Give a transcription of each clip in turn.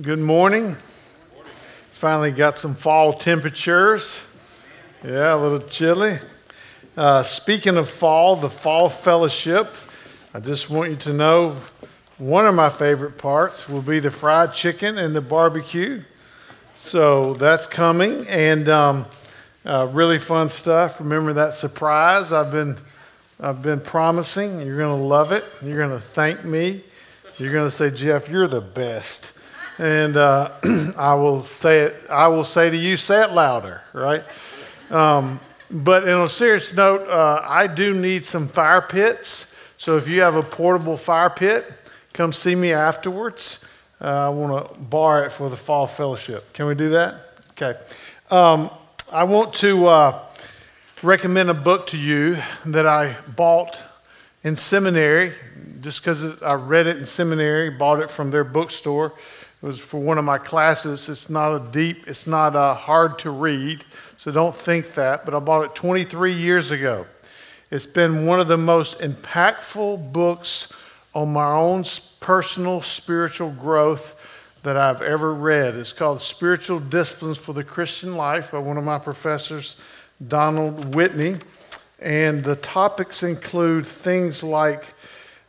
Good morning. Finally got some fall temperatures. Yeah, a little chilly. Uh, speaking of fall, the fall fellowship, I just want you to know one of my favorite parts will be the fried chicken and the barbecue. So that's coming and um, uh, really fun stuff. Remember that surprise I've been, I've been promising? You're going to love it. You're going to thank me. You're going to say, Jeff, you're the best and uh, I will say it. I will say to you, say it louder, right? Um, but in a serious note, uh, I do need some fire pits. So if you have a portable fire pit, come see me afterwards. Uh, I want to borrow it for the fall fellowship. Can we do that? Okay. Um, I want to uh, recommend a book to you that I bought in seminary, just because I read it in seminary, bought it from their bookstore. It was for one of my classes. It's not a deep, it's not a hard to read, so don't think that. But I bought it 23 years ago. It's been one of the most impactful books on my own personal spiritual growth that I've ever read. It's called Spiritual Disciplines for the Christian Life by one of my professors, Donald Whitney. And the topics include things like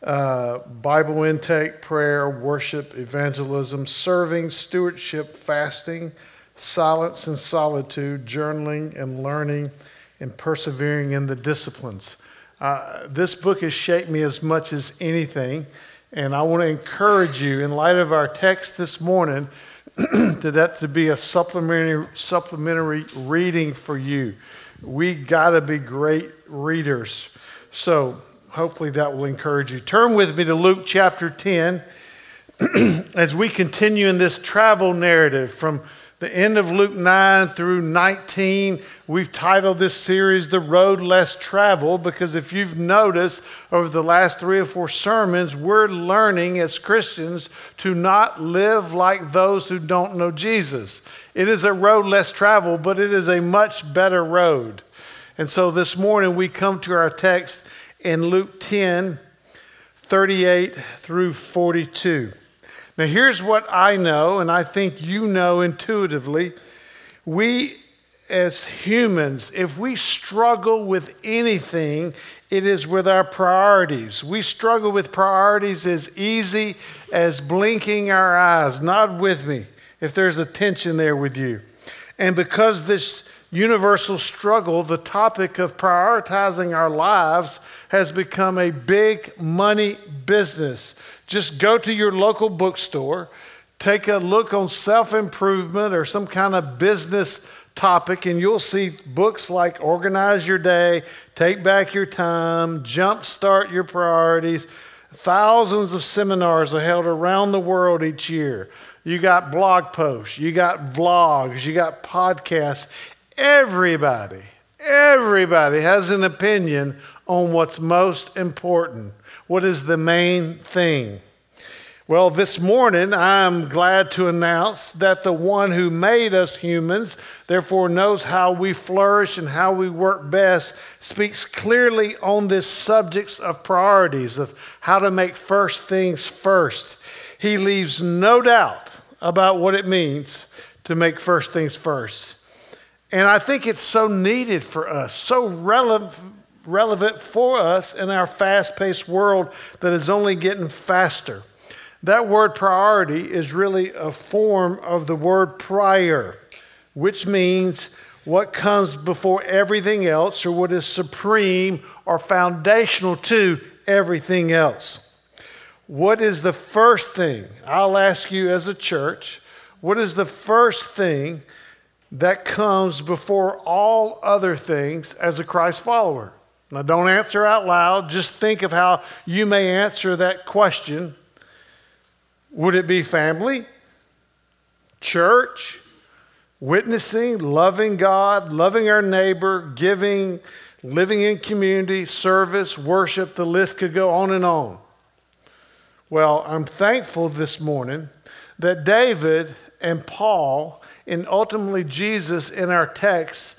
uh, Bible intake, prayer, worship, evangelism, serving, stewardship, fasting, silence and solitude, journaling and learning, and persevering in the disciplines. Uh, this book has shaped me as much as anything, and I want to encourage you, in light of our text this morning, to that to be a supplementary, supplementary reading for you. We got to be great readers. So, hopefully that will encourage you. Turn with me to Luke chapter 10 as we continue in this travel narrative from the end of Luke 9 through 19. We've titled this series The Road Less Traveled because if you've noticed over the last three or four sermons, we're learning as Christians to not live like those who don't know Jesus. It is a road less traveled, but it is a much better road. And so this morning we come to our text in Luke 10 38 through 42. Now, here's what I know, and I think you know intuitively. We, as humans, if we struggle with anything, it is with our priorities. We struggle with priorities as easy as blinking our eyes. Not with me if there's a tension there with you. And because this universal struggle, the topic of prioritizing our lives has become a big money business. Just go to your local bookstore, take a look on self improvement or some kind of business topic, and you'll see books like Organize Your Day, Take Back Your Time, Jumpstart Your Priorities. Thousands of seminars are held around the world each year. You got blog posts, you got vlogs, you got podcasts, Everybody, everybody has an opinion on what's most important. What is the main thing? Well, this morning I'm glad to announce that the one who made us humans, therefore knows how we flourish and how we work best, speaks clearly on this subjects of priorities, of how to make first things first. He leaves no doubt about what it means to make first things first. And I think it's so needed for us, so relevant, relevant for us in our fast paced world that is only getting faster. That word priority is really a form of the word prior, which means what comes before everything else or what is supreme or foundational to everything else. What is the first thing? I'll ask you as a church, what is the first thing that comes before all other things as a Christ follower? Now, don't answer out loud. Just think of how you may answer that question. Would it be family, church, witnessing, loving God, loving our neighbor, giving, living in community, service, worship? The list could go on and on. Well, I'm thankful this morning that David and Paul and ultimately, Jesus in our text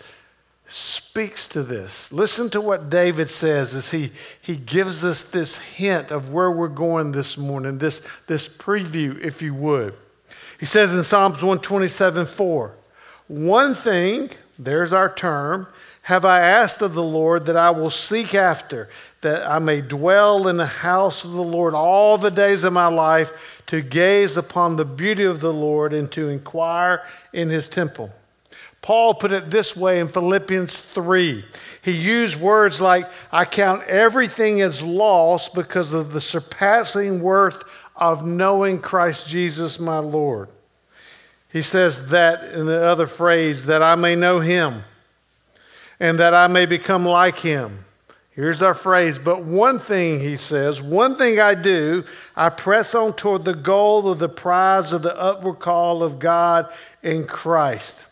speaks to this. Listen to what David says as he, he gives us this hint of where we're going this morning, this, this preview, if you would. He says in Psalms 127 4, One thing, there's our term, have I asked of the Lord that I will seek after, that I may dwell in the house of the Lord all the days of my life, to gaze upon the beauty of the Lord and to inquire in his temple. Paul put it this way in Philippians 3. He used words like, I count everything as loss because of the surpassing worth of knowing Christ Jesus my Lord. He says that in the other phrase, that I may know him and that I may become like him. Here's our phrase, but one thing, he says, one thing I do, I press on toward the goal of the prize of the upward call of God in Christ.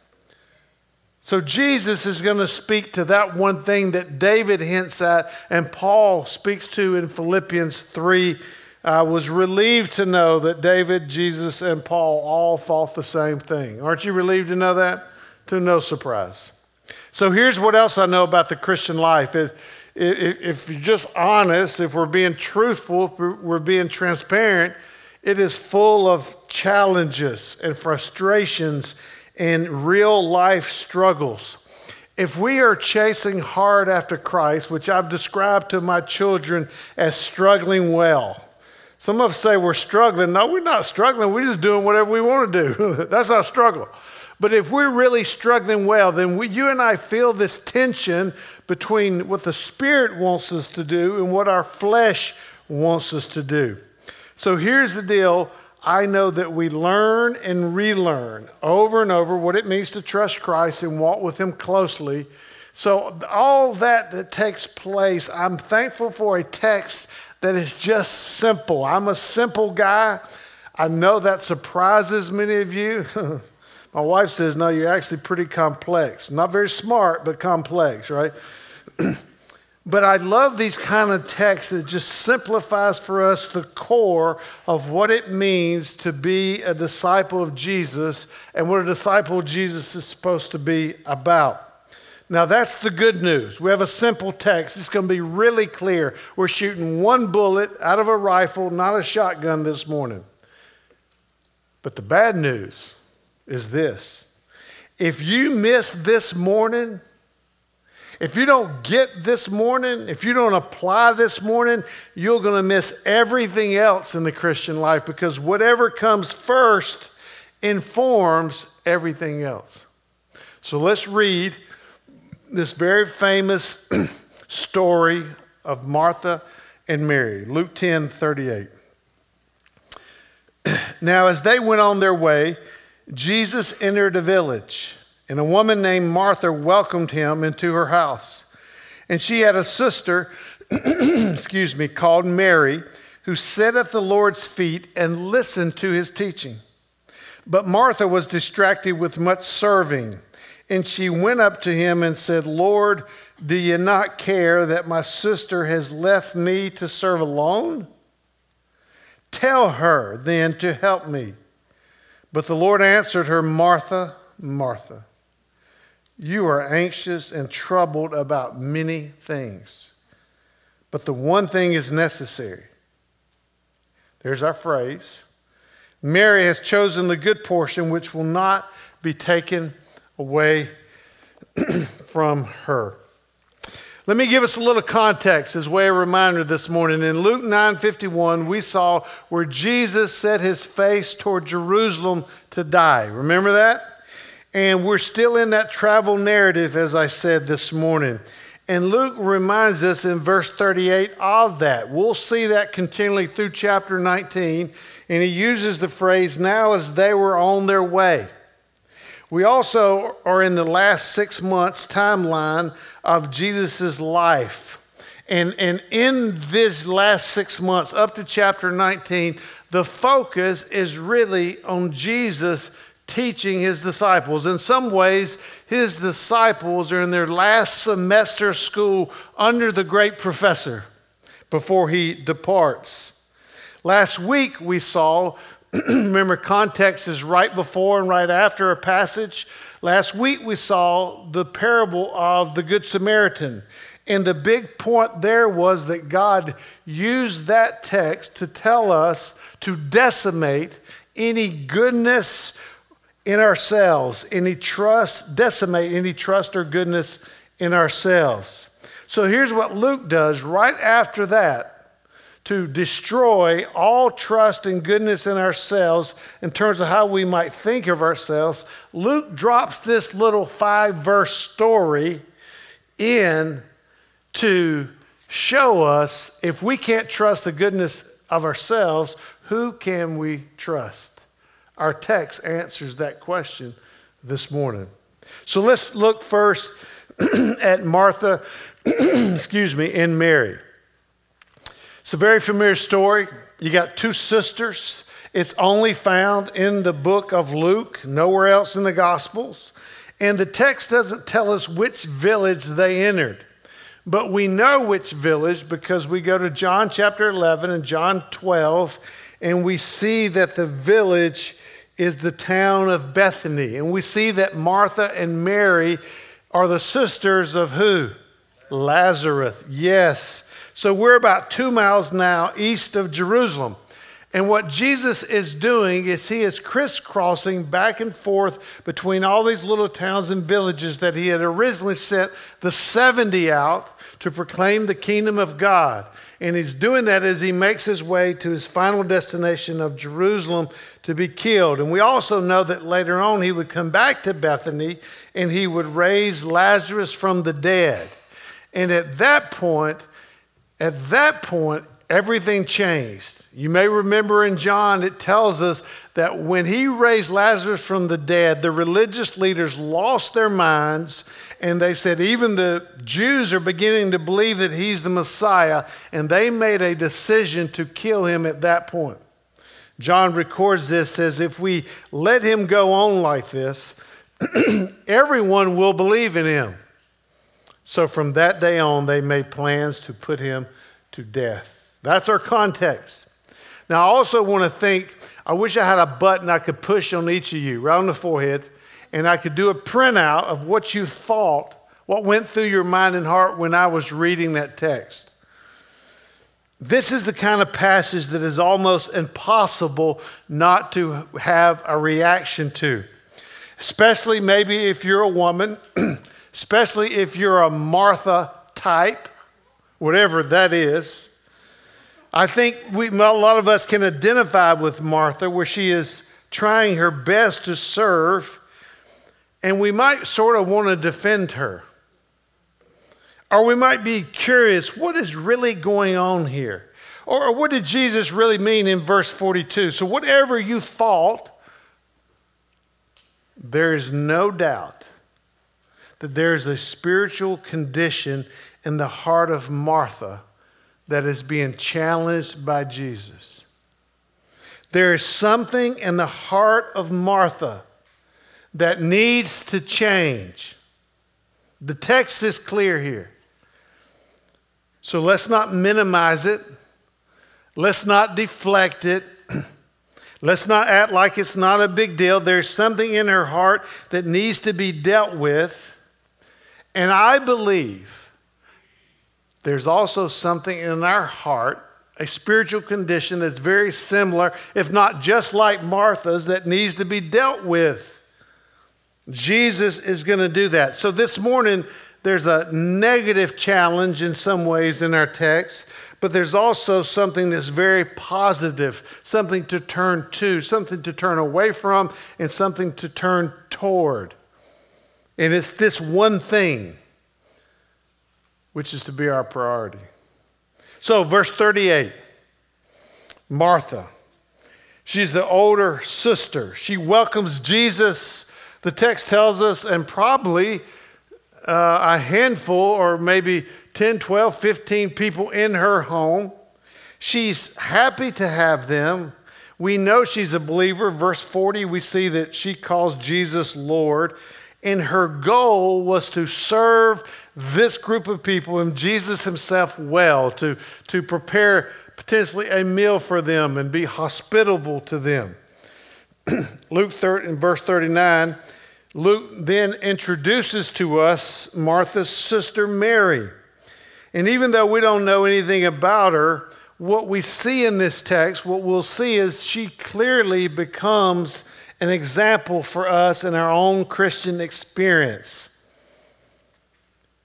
So Jesus is going to speak to that one thing that David hints at and Paul speaks to in Philippians 3. I was relieved to know that David, Jesus, and Paul all thought the same thing. Aren't you relieved to know that? To no surprise. So here's what else I know about the Christian life. If, if you're just honest, if we're being truthful, if we're being transparent, it is full of challenges and frustrations and real life struggles. If we are chasing hard after Christ, which I've described to my children as struggling well, some of us say we're struggling. No, we're not struggling. We're just doing whatever we want to do. That's our struggle. But if we're really struggling well, then we, you and I feel this tension between what the Spirit wants us to do and what our flesh wants us to do. So here's the deal I know that we learn and relearn over and over what it means to trust Christ and walk with Him closely. So, all that that takes place, I'm thankful for a text that is just simple. I'm a simple guy. I know that surprises many of you. My wife says, No, you're actually pretty complex. Not very smart, but complex, right? But I love these kind of texts that just simplifies for us the core of what it means to be a disciple of Jesus and what a disciple of Jesus is supposed to be about. Now, that's the good news. We have a simple text. It's going to be really clear. We're shooting one bullet out of a rifle, not a shotgun this morning. But the bad news is this if you miss this morning, if you don't get this morning, if you don't apply this morning, you're going to miss everything else in the Christian life because whatever comes first informs everything else. So let's read this very famous story of Martha and Mary, Luke 10 38. Now, as they went on their way, Jesus entered a village and a woman named Martha welcomed him into her house. And she had a sister, excuse me, called Mary, who sat at the Lord's feet and listened to his teaching. But Martha was distracted with much serving. And she went up to him and said, Lord, do you not care that my sister has left me to serve alone? Tell her then to help me. But the Lord answered her, Martha, Martha. You are anxious and troubled about many things, but the one thing is necessary. There's our phrase. Mary has chosen the good portion which will not be taken away from her. Let me give us a little context as way a reminder this morning. In Luke 9:51, we saw where Jesus set his face toward Jerusalem to die. Remember that? And we're still in that travel narrative, as I said this morning. And Luke reminds us in verse 38 of that. We'll see that continually through chapter 19. And he uses the phrase, now as they were on their way. We also are in the last six months timeline of Jesus' life. And, and in this last six months, up to chapter 19, the focus is really on Jesus teaching his disciples. In some ways, his disciples are in their last semester school under the great professor before he departs. Last week, we saw, remember, context is right before and right after a passage. Last week, we saw the parable of the Good Samaritan. And the big point there was that God used that text to tell us to decimate any goodness in ourselves, any trust, decimate any trust or goodness in ourselves. So here's what Luke does right after that to destroy all trust and goodness in ourselves in terms of how we might think of ourselves. Luke drops this little five verse story in to show us if we can't trust the goodness of ourselves, who can we trust? Our text answers that question this morning. So let's look first at Martha, excuse me, and Mary. It's a very familiar story. You got two sisters. It's only found in the book of Luke, nowhere else in the Gospels. And the text doesn't tell us which village they entered. But we know which village because we go to John chapter 11 and John 12, and we see that the village is the town of Bethany. And we see that Martha and Mary are the sisters of who? Lazarus. Yes. So we're about two miles now east of Jerusalem. And what Jesus is doing is he is crisscrossing back and forth between all these little towns and villages that he had originally sent the 70 out to proclaim the kingdom of God. And he's doing that as he makes his way to his final destination of Jerusalem to be killed. And we also know that later on he would come back to Bethany and he would raise Lazarus from the dead. And at that point, at that point, everything changed. You may remember in John, it tells us that when he raised Lazarus from the dead, the religious leaders lost their minds and they said, even the Jews are beginning to believe that he's the Messiah, and they made a decision to kill him at that point. John records this as if we let him go on like this, everyone will believe in him. So from that day on, they made plans to put him to death. That's our context. Now, I also want to think I wish I had a button I could push on each of you, right on the forehead, and I could do a printout of what you thought, what went through your mind and heart when I was reading that text. This is the kind of passage that is almost impossible not to have a reaction to, especially maybe if you're a woman, especially if you're a Martha type, whatever that is. I think we, a lot of us can identify with Martha, where she is trying her best to serve, and we might sort of want to defend her. Or we might be curious what is really going on here? Or, or what did Jesus really mean in verse 42? So, whatever you thought, there is no doubt that there is a spiritual condition in the heart of Martha that is being challenged by Jesus. There is something in the heart of Martha that needs to change. The text is clear here. So let's not minimize it. Let's not deflect it. Let's not act like it's not a big deal. There's something in her heart that needs to be dealt with. And I believe there's also something in our heart, a spiritual condition that's very similar, if not just like Martha's, that needs to be dealt with. Jesus is going to do that. So this morning, there's a negative challenge in some ways in our text, but there's also something that's very positive, something to turn to, something to turn away from, and something to turn toward. And it's this one thing which is to be our priority. So, verse 38 Martha, she's the older sister. She welcomes Jesus, the text tells us, and probably uh, a handful or maybe 10, 12, 15 people in her home. She's happy to have them. We know she's a believer. Verse 40, we see that she calls Jesus Lord. And her goal was to serve this group of people and Jesus himself well, to, to prepare potentially a meal for them and be hospitable to them. Luke 3 in verse 39, Luke then introduces to us Martha's sister Mary. And even though we don't know anything about her, what we see in this text, what we'll see is she clearly becomes an example for us in our own Christian experience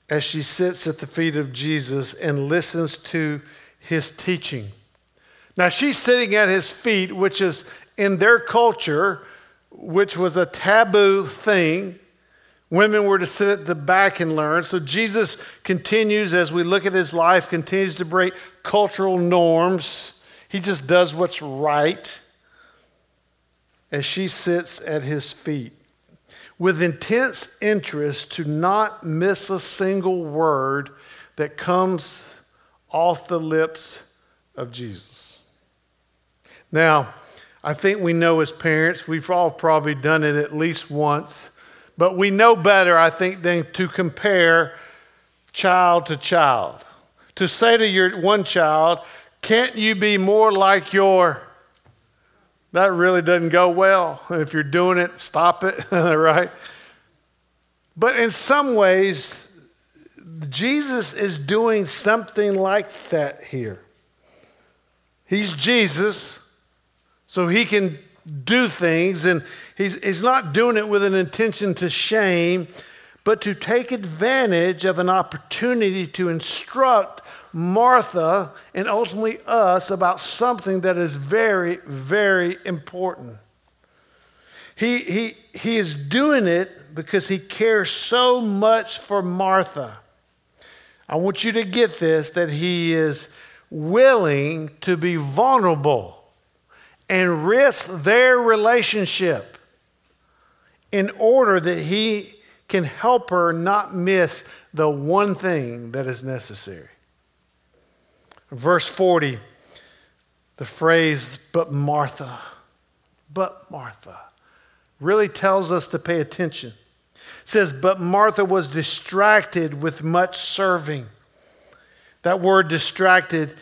as she sits at the feet of Jesus and listens to his teaching. Now, she's sitting at his feet, which is in their culture, which was a taboo thing. Women were to sit at the back and learn. So Jesus continues, as we look at his life, continues to break cultural norms. He just does what's right as she sits at his feet with intense interest to not miss a single word that comes off the lips of Jesus. Now, I think we know as parents, we've all probably done it at least once, but we know better, I think, than to compare child to child. To say to your one child, can't you be more like your that really doesn't go well. If you're doing it, stop it, right? But in some ways, Jesus is doing something like that here. He's Jesus, so he can do things, and he's, he's not doing it with an intention to shame, but to take advantage of an opportunity to instruct Martha and ultimately us about something that is very, very important. He, he, he is doing it because he cares so much for Martha. I want you to get this that he is willing to be vulnerable and risk their relationship in order that he can help her not miss the one thing that is necessary. Verse 40, the phrase, but Martha, but Martha, really tells us to pay attention. It says, but Martha was distracted with much serving. That word distracted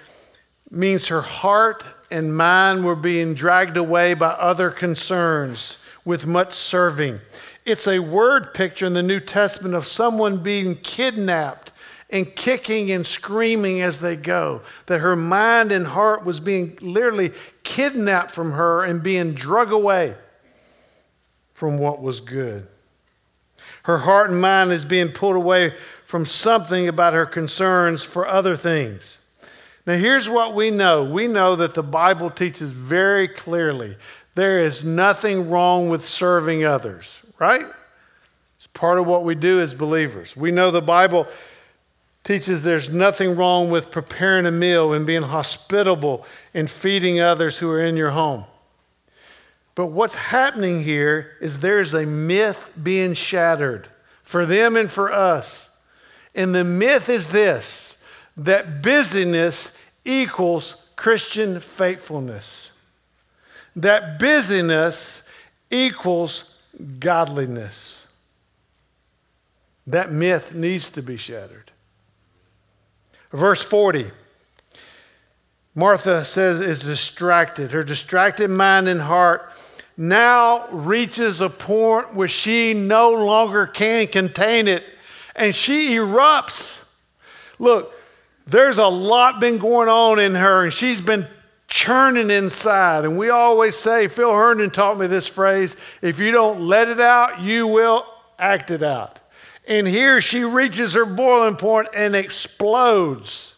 means her heart and mind were being dragged away by other concerns with much serving. It's a word picture in the New Testament of someone being kidnapped and kicking and screaming as they go. That her mind and heart was being literally kidnapped from her and being drug away from what was good. Her heart and mind is being pulled away from something about her concerns for other things. Now, here's what we know we know that the Bible teaches very clearly there is nothing wrong with serving others right? It's part of what we do as believers. We know the Bible teaches there's nothing wrong with preparing a meal and being hospitable and feeding others who are in your home. But what's happening here is there's a myth being shattered for them and for us. And the myth is this that busyness equals Christian faithfulness. That busyness equals godliness. That myth needs to be shattered. Verse 40. Martha says is distracted. Her distracted mind and heart now reaches a point where she no longer can contain it and she erupts. Look, there's a lot been going on in her and she's been churning inside. And we always say, Phil Herndon taught me this phrase if you don't let it out, you will act it out. And here she reaches her boiling point and explodes.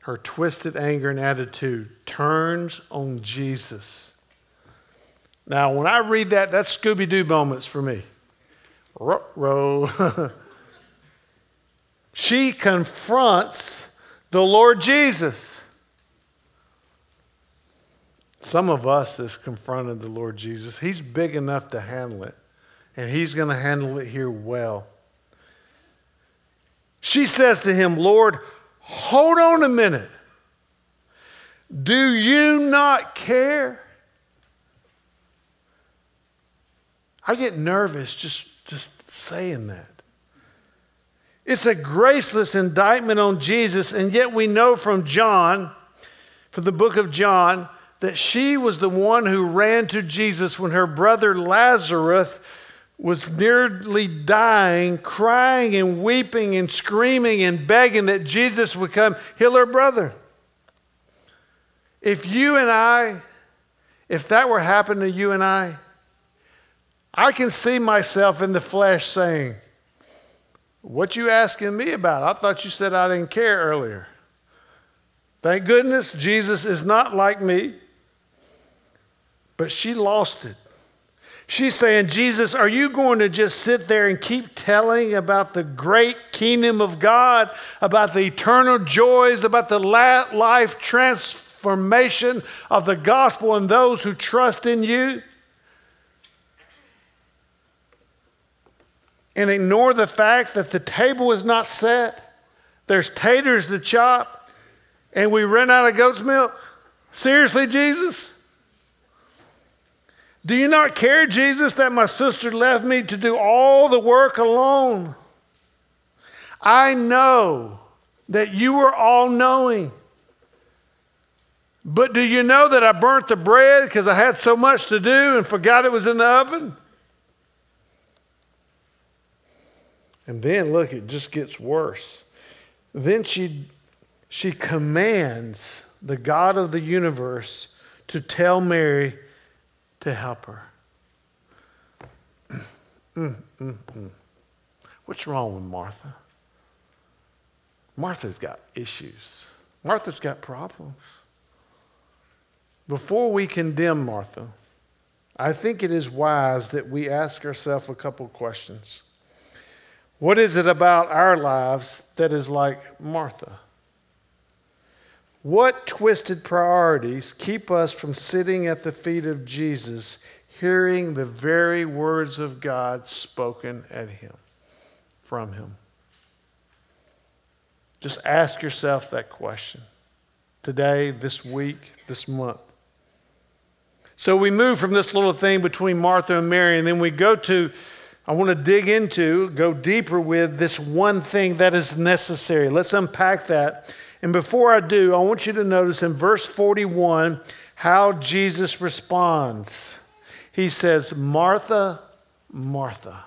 Her twisted anger and attitude turns on Jesus. Now, when I read that, that's Scooby Doo moments for me. Row. she confronts the Lord Jesus. Some of us that's confronted the Lord Jesus, He's big enough to handle it, and He's going to handle it here well. She says to him, Lord, hold on a minute. Do you not care? I get nervous just, just saying that. It's a graceless indictment on Jesus, and yet we know from John, from the book of John, that she was the one who ran to Jesus when her brother Lazarus was nearly dying, crying and weeping and screaming and begging that Jesus would come heal her brother. If you and I, if that were happening to you and I, I can see myself in the flesh saying, What you asking me about? I thought you said I didn't care earlier. Thank goodness Jesus is not like me. But she lost it. She's saying, Jesus, are you going to just sit there and keep telling about the great kingdom of God, about the eternal joys, about the life transformation of the gospel and those who trust in you? And ignore the fact that the table is not set, there's taters to chop, and we ran out of goat's milk? Seriously, Jesus? Do you not care, Jesus, that my sister left me to do all the work alone? I know that you are all knowing. But do you know that I burnt the bread because I had so much to do and forgot it was in the oven? And then, look, it just gets worse. Then she, she commands the God of the universe to tell Mary to help her. Mm, mm, mm. What's wrong with Martha? Martha's got issues. Martha's got problems. Before we condemn Martha, I think it is wise that we ask ourselves a couple questions. What is it about our lives that is like Martha? What twisted priorities keep us from sitting at the feet of Jesus, hearing the very words of God spoken at him, from him? Just ask yourself that question today, this week, this month. So we move from this little thing between Martha and Mary, and then we go to, I want to dig into, go deeper with this one thing that is necessary. Let's unpack that and before I do, I want you to notice in verse 41 how Jesus responds. He says, Martha, Martha.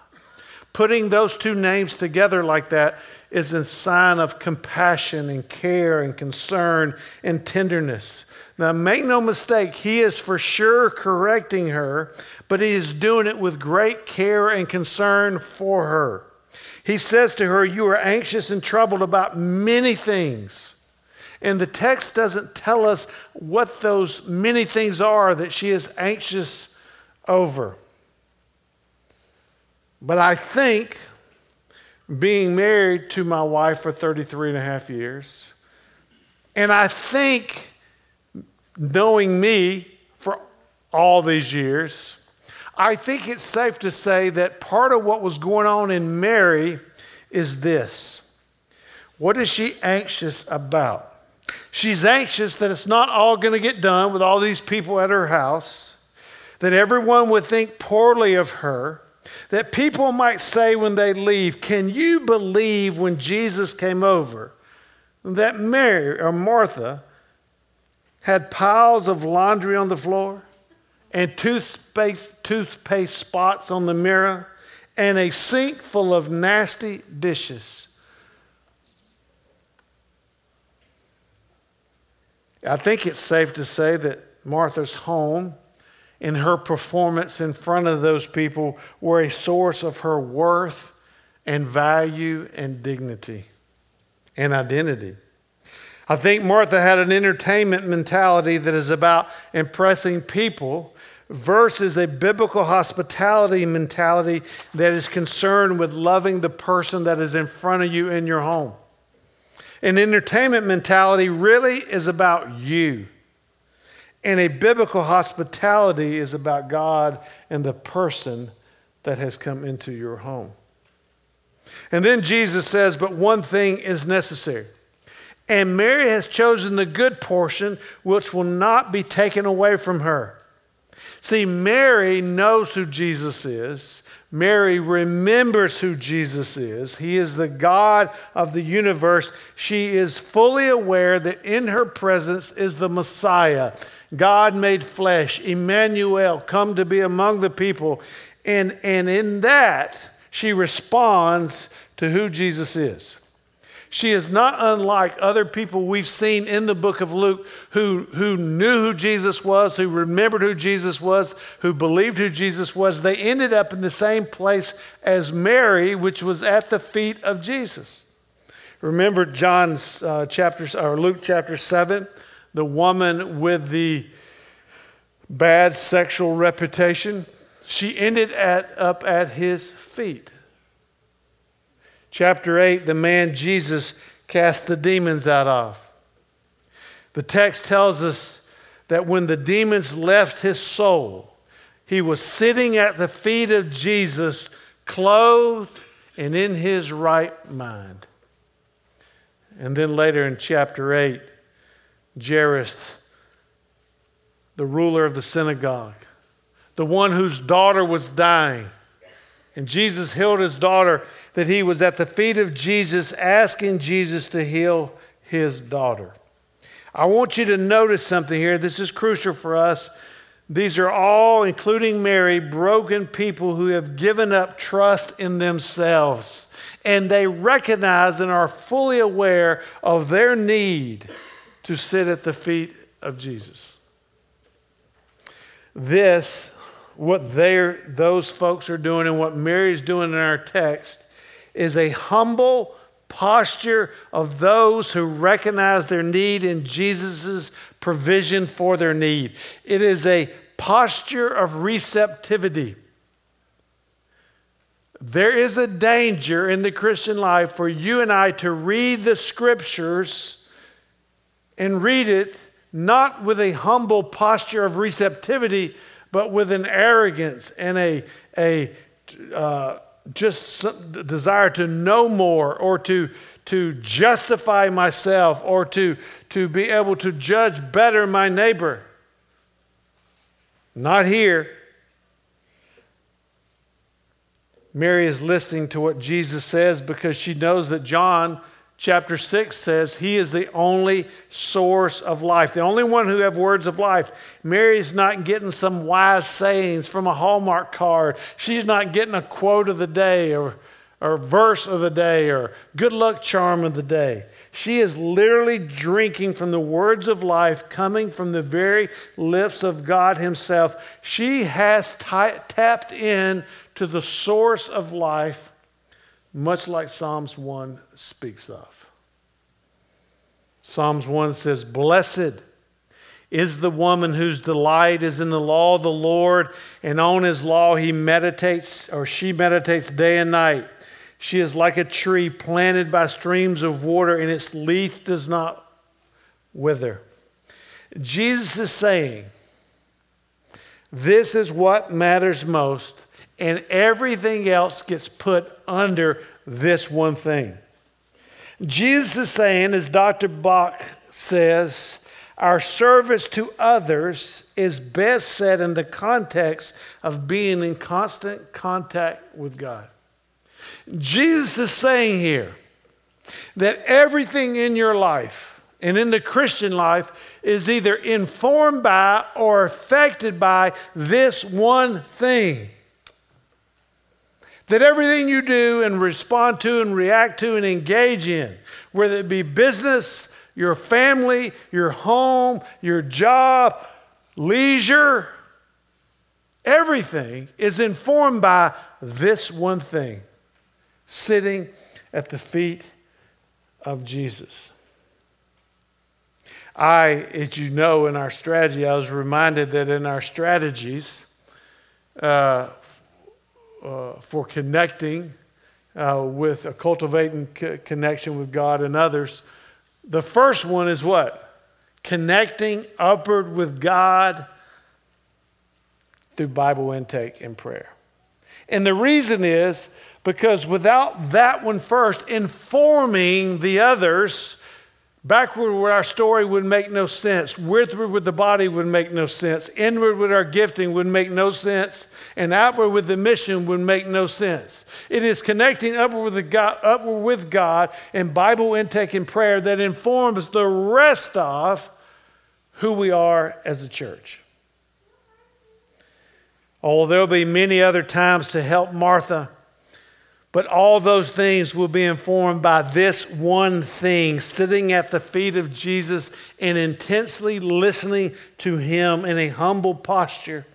Putting those two names together like that is a sign of compassion and care and concern and tenderness. Now, make no mistake, he is for sure correcting her, but he is doing it with great care and concern for her. He says to her, You are anxious and troubled about many things. And the text doesn't tell us what those many things are that she is anxious over. But I think being married to my wife for 33 and a half years, and I think knowing me for all these years, I think it's safe to say that part of what was going on in Mary is this. What is she anxious about? She's anxious that it's not all going to get done with all these people at her house, that everyone would think poorly of her, that people might say when they leave, Can you believe when Jesus came over that Mary or Martha had piles of laundry on the floor and toothpaste, toothpaste spots on the mirror and a sink full of nasty dishes? I think it's safe to say that Martha's home and her performance in front of those people were a source of her worth and value and dignity and identity. I think Martha had an entertainment mentality that is about impressing people versus a biblical hospitality mentality that is concerned with loving the person that is in front of you in your home. An entertainment mentality really is about you. And a biblical hospitality is about God and the person that has come into your home. And then Jesus says, But one thing is necessary. And Mary has chosen the good portion, which will not be taken away from her. See, Mary knows who Jesus is. Mary remembers who Jesus is. He is the God of the universe. She is fully aware that in her presence is the Messiah, God made flesh, Emmanuel, come to be among the people. And, and in that, she responds to who Jesus is. She is not unlike other people we've seen in the book of Luke who, who knew who Jesus was, who remembered who Jesus was, who believed who Jesus was. They ended up in the same place as Mary, which was at the feet of Jesus. Remember John's uh, chapter, or Luke chapter 7, the woman with the bad sexual reputation? She ended at, up at his feet. Chapter 8, the man Jesus cast the demons out of. The text tells us that when the demons left his soul, he was sitting at the feet of Jesus, clothed and in his right mind. And then later in chapter 8, Jairus, the ruler of the synagogue, the one whose daughter was dying, and Jesus healed his daughter, that he was at the feet of Jesus asking Jesus to heal his daughter. I want you to notice something here. This is crucial for us. These are all, including Mary, broken people who have given up trust in themselves. And they recognize and are fully aware of their need to sit at the feet of Jesus. This what those folks are doing and what Mary's doing in our text is a humble posture of those who recognize their need in Jesus' provision for their need. It is a posture of receptivity. There is a danger in the Christian life for you and I to read the scriptures and read it not with a humble posture of receptivity, but with an arrogance and a, a uh, just desire to know more or to, to justify myself or to, to be able to judge better my neighbor. Not here. Mary is listening to what Jesus says because she knows that John chapter 6 says he is the only source of life, the only one who have words of life. Mary's not getting some wise sayings from a Hallmark card. She's not getting a quote of the day or, or verse of the day or good luck charm of the day. She is literally drinking from the words of life coming from the very lips of God Himself. She has t- tapped in to the source of life much like Psalms 1 speaks of. Psalms 1 says, Blessed is the woman whose delight is in the law of the Lord, and on his law he meditates, or she meditates day and night. She is like a tree planted by streams of water, and its leaf does not wither. Jesus is saying, This is what matters most and everything else gets put under this one thing. Jesus is saying, as Dr. Bock says, our service to others is best set in the context of being in constant contact with God. Jesus is saying here that everything in your life and in the Christian life is either informed by or affected by this one thing that everything you do and respond to and react to and engage in, whether it be business, your family, your home, your job, leisure, everything is informed by this one thing sitting at the feet of Jesus. I, as you know, in our strategy, I was reminded that in our strategies, uh, uh, for connecting uh, with a cultivating c- connection with God and others. The first one is what? Connecting upward with God through Bible intake and prayer. And the reason is because without that one first informing the others, Backward with our story would make no sense. Withward with the body would make no sense. Inward with our gifting would make no sense. And outward with the mission would make no sense. It is connecting upward with God, upward with God and Bible intake and prayer that informs the rest of who we are as a church. Oh, there'll be many other times to help Martha. But all those things will be informed by this one thing sitting at the feet of Jesus and intensely listening to him in a humble posture.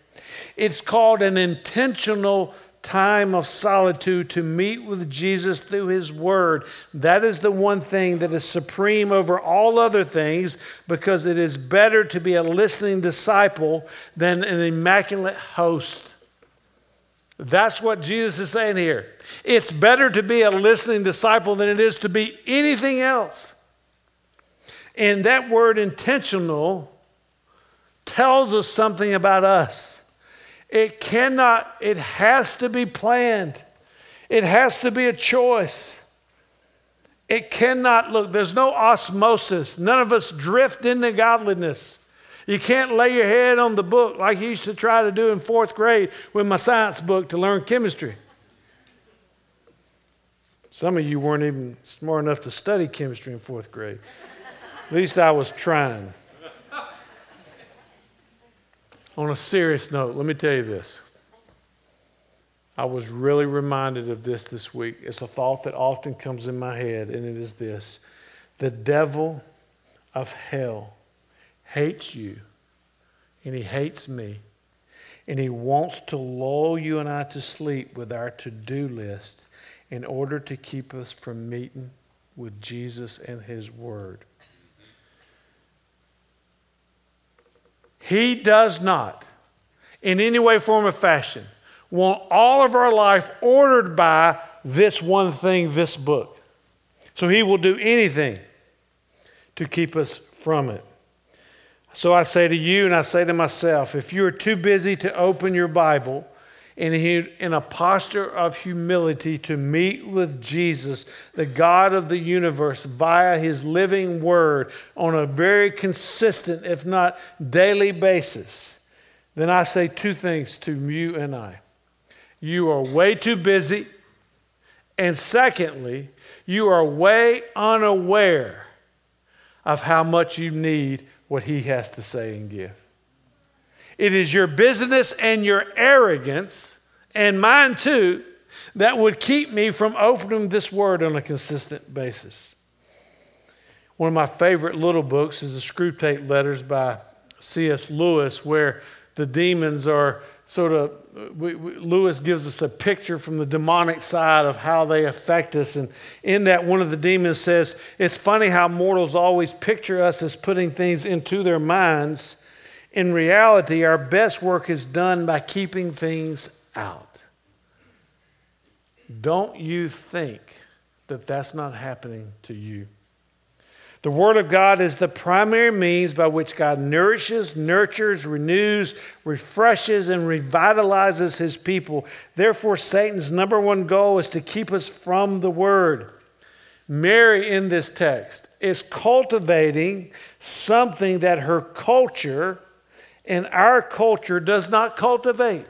It's called an intentional time of solitude to meet with Jesus through his word. That is the one thing that is supreme over all other things because it is better to be a listening disciple than an immaculate host. That's what Jesus is saying here. It's better to be a listening disciple than it is to be anything else. And that word intentional tells us something about us. It cannot, it has to be planned, it has to be a choice. It cannot look, there's no osmosis. None of us drift into godliness. You can't lay your head on the book like you used to try to do in fourth grade with my science book to learn chemistry. Some of you weren't even smart enough to study chemistry in fourth grade. At least I was trying. On a serious note, let me tell you this. I was really reminded of this this week. It's a thought that often comes in my head, and it is this The devil of hell hates you, and he hates me, and he wants to lull you and I to sleep with our to do list in order to keep us from meeting with Jesus and his word. He does not, in any way, form, or fashion, want all of our life ordered by this one thing, this book. So he will do anything to keep us from it. So I say to you and I say to myself if you are too busy to open your Bible in a, posture of humility to meet with Jesus, the God of the universe, via his living word on a very consistent, if not daily basis, then I say two things to you and I. You are way too busy. And secondly, you are way unaware of how much you need what he has to say and give. It is your business and your arrogance, and mine too, that would keep me from opening this word on a consistent basis. One of my favorite little books is the Screwtape Letters by C.S. Lewis, where the demons are sort of we, we, Lewis gives us a picture from the demonic side of how they affect us. And in that, one of the demons says, It's funny how mortals always picture us as putting things into their minds. In reality, our best work is done by keeping things out. Don't you think that that's not happening to you? The Word of God is the primary means by which God nourishes, nurtures, renews, refreshes, and revitalizes His people. Therefore, Satan's number one goal is to keep us from the Word. Mary, in this text, is cultivating something that her culture and our culture does not cultivate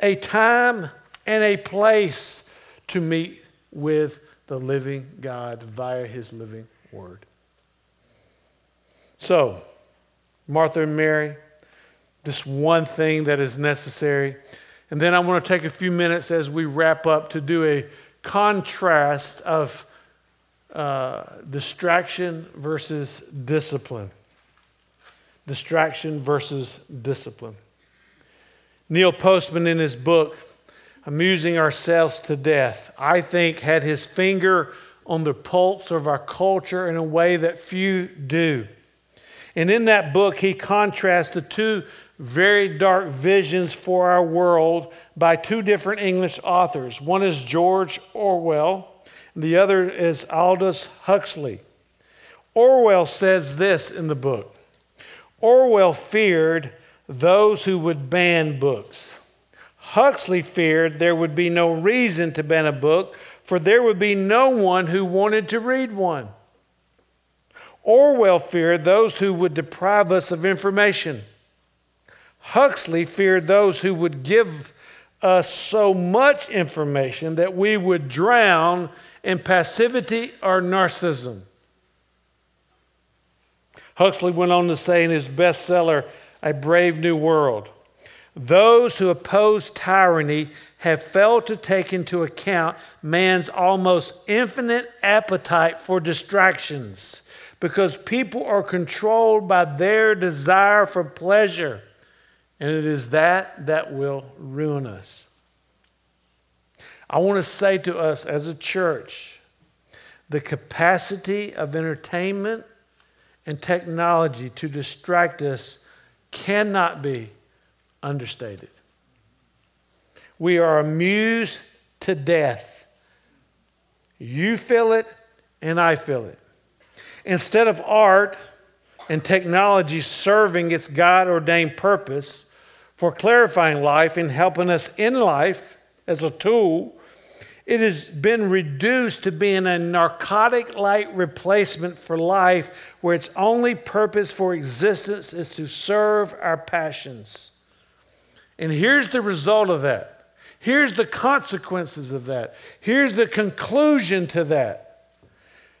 a time and a place to meet with the living God via His living word. So, Martha and Mary, just one thing that is necessary. And then I want to take a few minutes as we wrap up to do a contrast of uh, distraction versus discipline. Distraction versus discipline. Neil Postman, in his book, Amusing Ourselves to Death, I think had his finger on the pulse of our culture in a way that few do. And in that book, he contrasts the two very dark visions for our world by two different English authors. One is George Orwell, and the other is Aldous Huxley. Orwell says this in the book Orwell feared those who would ban books. Huxley feared there would be no reason to ban a book for there would be no one who wanted to read one. Orwell feared those who would deprive us of information. Huxley feared those who would give us so much information that we would drown in passivity or narcissism. Huxley went on to say in his bestseller, A Brave New World Those who oppose tyranny have failed to take into account man's almost infinite appetite for distractions because people are controlled by their desire for pleasure. And it is that that will ruin us. I want to say to us as a church the capacity of entertainment and technology to distract us cannot be understated. We are amused to death. You feel it, and I feel it. Instead of art and technology serving its God ordained purpose for clarifying life and helping us in life as a tool, it has been reduced to being a narcotic like replacement for life where its only purpose for existence is to serve our passions. And here's the result of that. Here's the consequences of that. Here's the conclusion to that.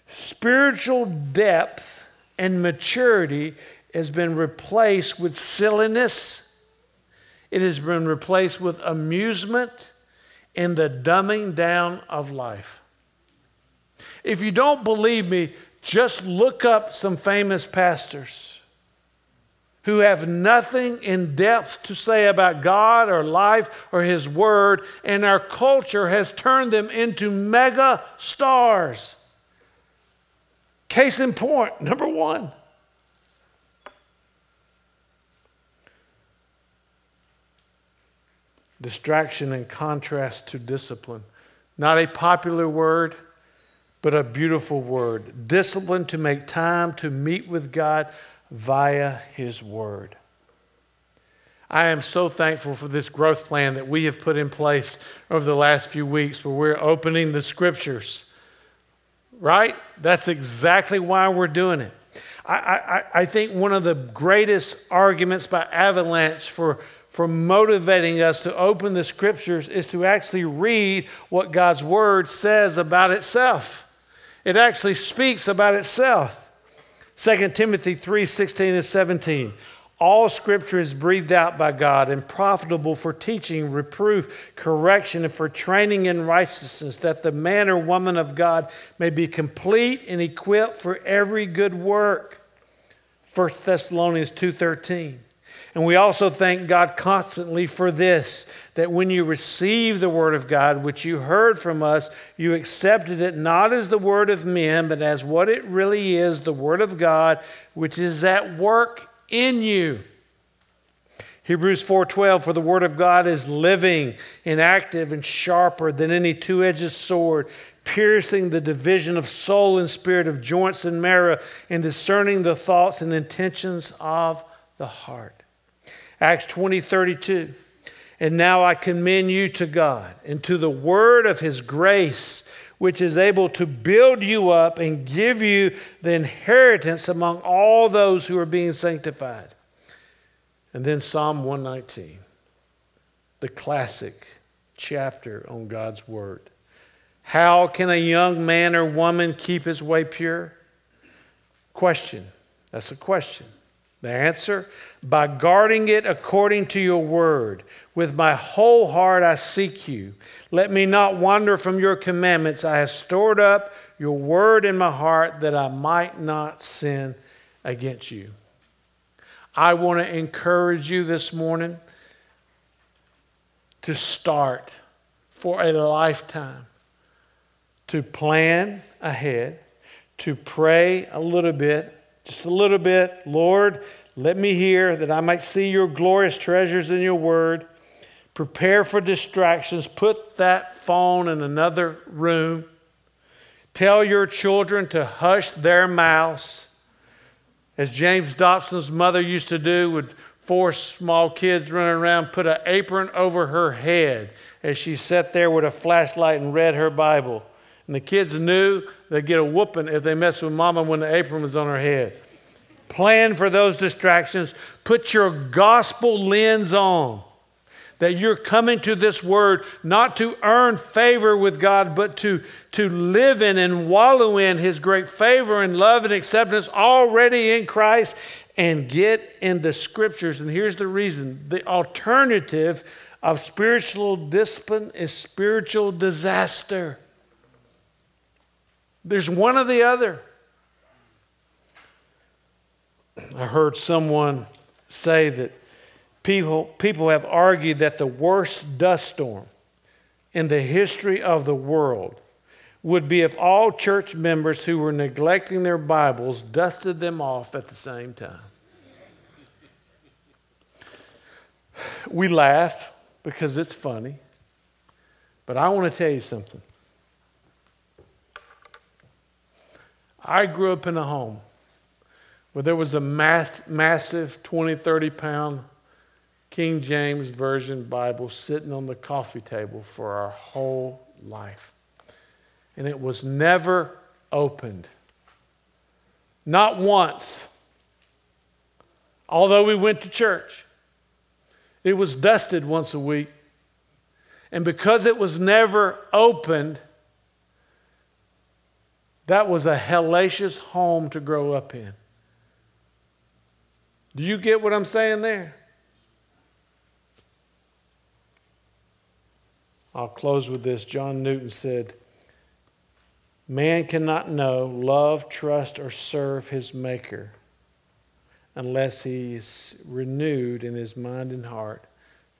Spiritual depth and maturity has been replaced with silliness, it has been replaced with amusement and the dumbing down of life. If you don't believe me, just look up some famous pastors who have nothing in depth to say about God or life or His Word, and our culture has turned them into mega stars. Case in point, number one. Distraction in contrast to discipline. Not a popular word, but a beautiful word. Discipline to make time to meet with God via His Word. I am so thankful for this growth plan that we have put in place over the last few weeks where we're opening the scriptures right? That's exactly why we're doing it. I, I, I think one of the greatest arguments by Avalanche for, for motivating us to open the scriptures is to actually read what God's word says about itself. It actually speaks about itself. 2 Timothy 3 16 and 17. All scripture is breathed out by God and profitable for teaching, reproof, correction, and for training in righteousness, that the man or woman of God may be complete and equipped for every good work. 1 Thessalonians 2:13. And we also thank God constantly for this that when you receive the word of God, which you heard from us, you accepted it not as the word of men, but as what it really is the word of God, which is at work in you. Hebrews 4:12 for the word of God is living and active and sharper than any two-edged sword piercing the division of soul and spirit of joints and marrow and discerning the thoughts and intentions of the heart. Acts 20:32 And now I commend you to God and to the word of his grace which is able to build you up and give you the inheritance among all those who are being sanctified. And then Psalm 119, the classic chapter on God's Word. How can a young man or woman keep his way pure? Question. That's a question. The answer? By guarding it according to your word. With my whole heart I seek you. Let me not wander from your commandments. I have stored up your word in my heart that I might not sin against you. I want to encourage you this morning to start for a lifetime to plan ahead, to pray a little bit, just a little bit. Lord, let me hear that I might see your glorious treasures in your word. Prepare for distractions. Put that phone in another room. Tell your children to hush their mouths. As James Dobson's mother used to do with four small kids running around, put an apron over her head as she sat there with a flashlight and read her Bible. And the kids knew they'd get a whooping if they messed with mama when the apron was on her head. Plan for those distractions. Put your gospel lens on. That you're coming to this word not to earn favor with God, but to, to live in and wallow in His great favor and love and acceptance already in Christ. and get in the scriptures. And here's the reason the alternative of spiritual discipline is spiritual disaster. There's one or the other. I heard someone say that people, people have argued that the worst dust storm in the history of the world would be if all church members who were neglecting their Bibles dusted them off at the same time. We laugh because it's funny, but I want to tell you something. I grew up in a home where there was a math, massive 20, 30 pound King James Version Bible sitting on the coffee table for our whole life. And it was never opened. Not once. Although we went to church, it was dusted once a week. And because it was never opened, that was a hellacious home to grow up in. Do you get what I'm saying there? I'll close with this. John Newton said, Man cannot know, love, trust, or serve his Maker unless he is renewed in his mind and heart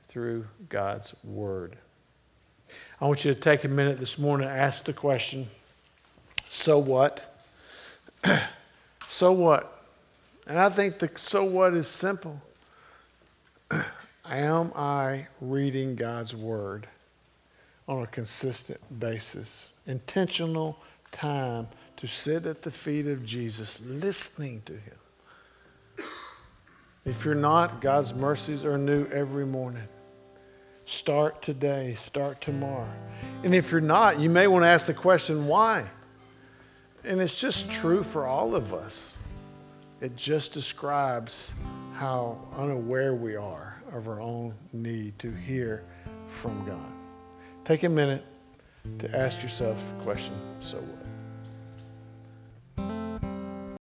through God's Word. I want you to take a minute this morning to ask the question so what? so what? And I think the so what is simple. Am I reading God's Word on a consistent basis? Intentional time to sit at the feet of Jesus, listening to Him. If you're not, God's mercies are new every morning. Start today, start tomorrow. And if you're not, you may want to ask the question, why? And it's just true for all of us. It just describes how unaware we are of our own need to hear from God. Take a minute to ask yourself the question so what?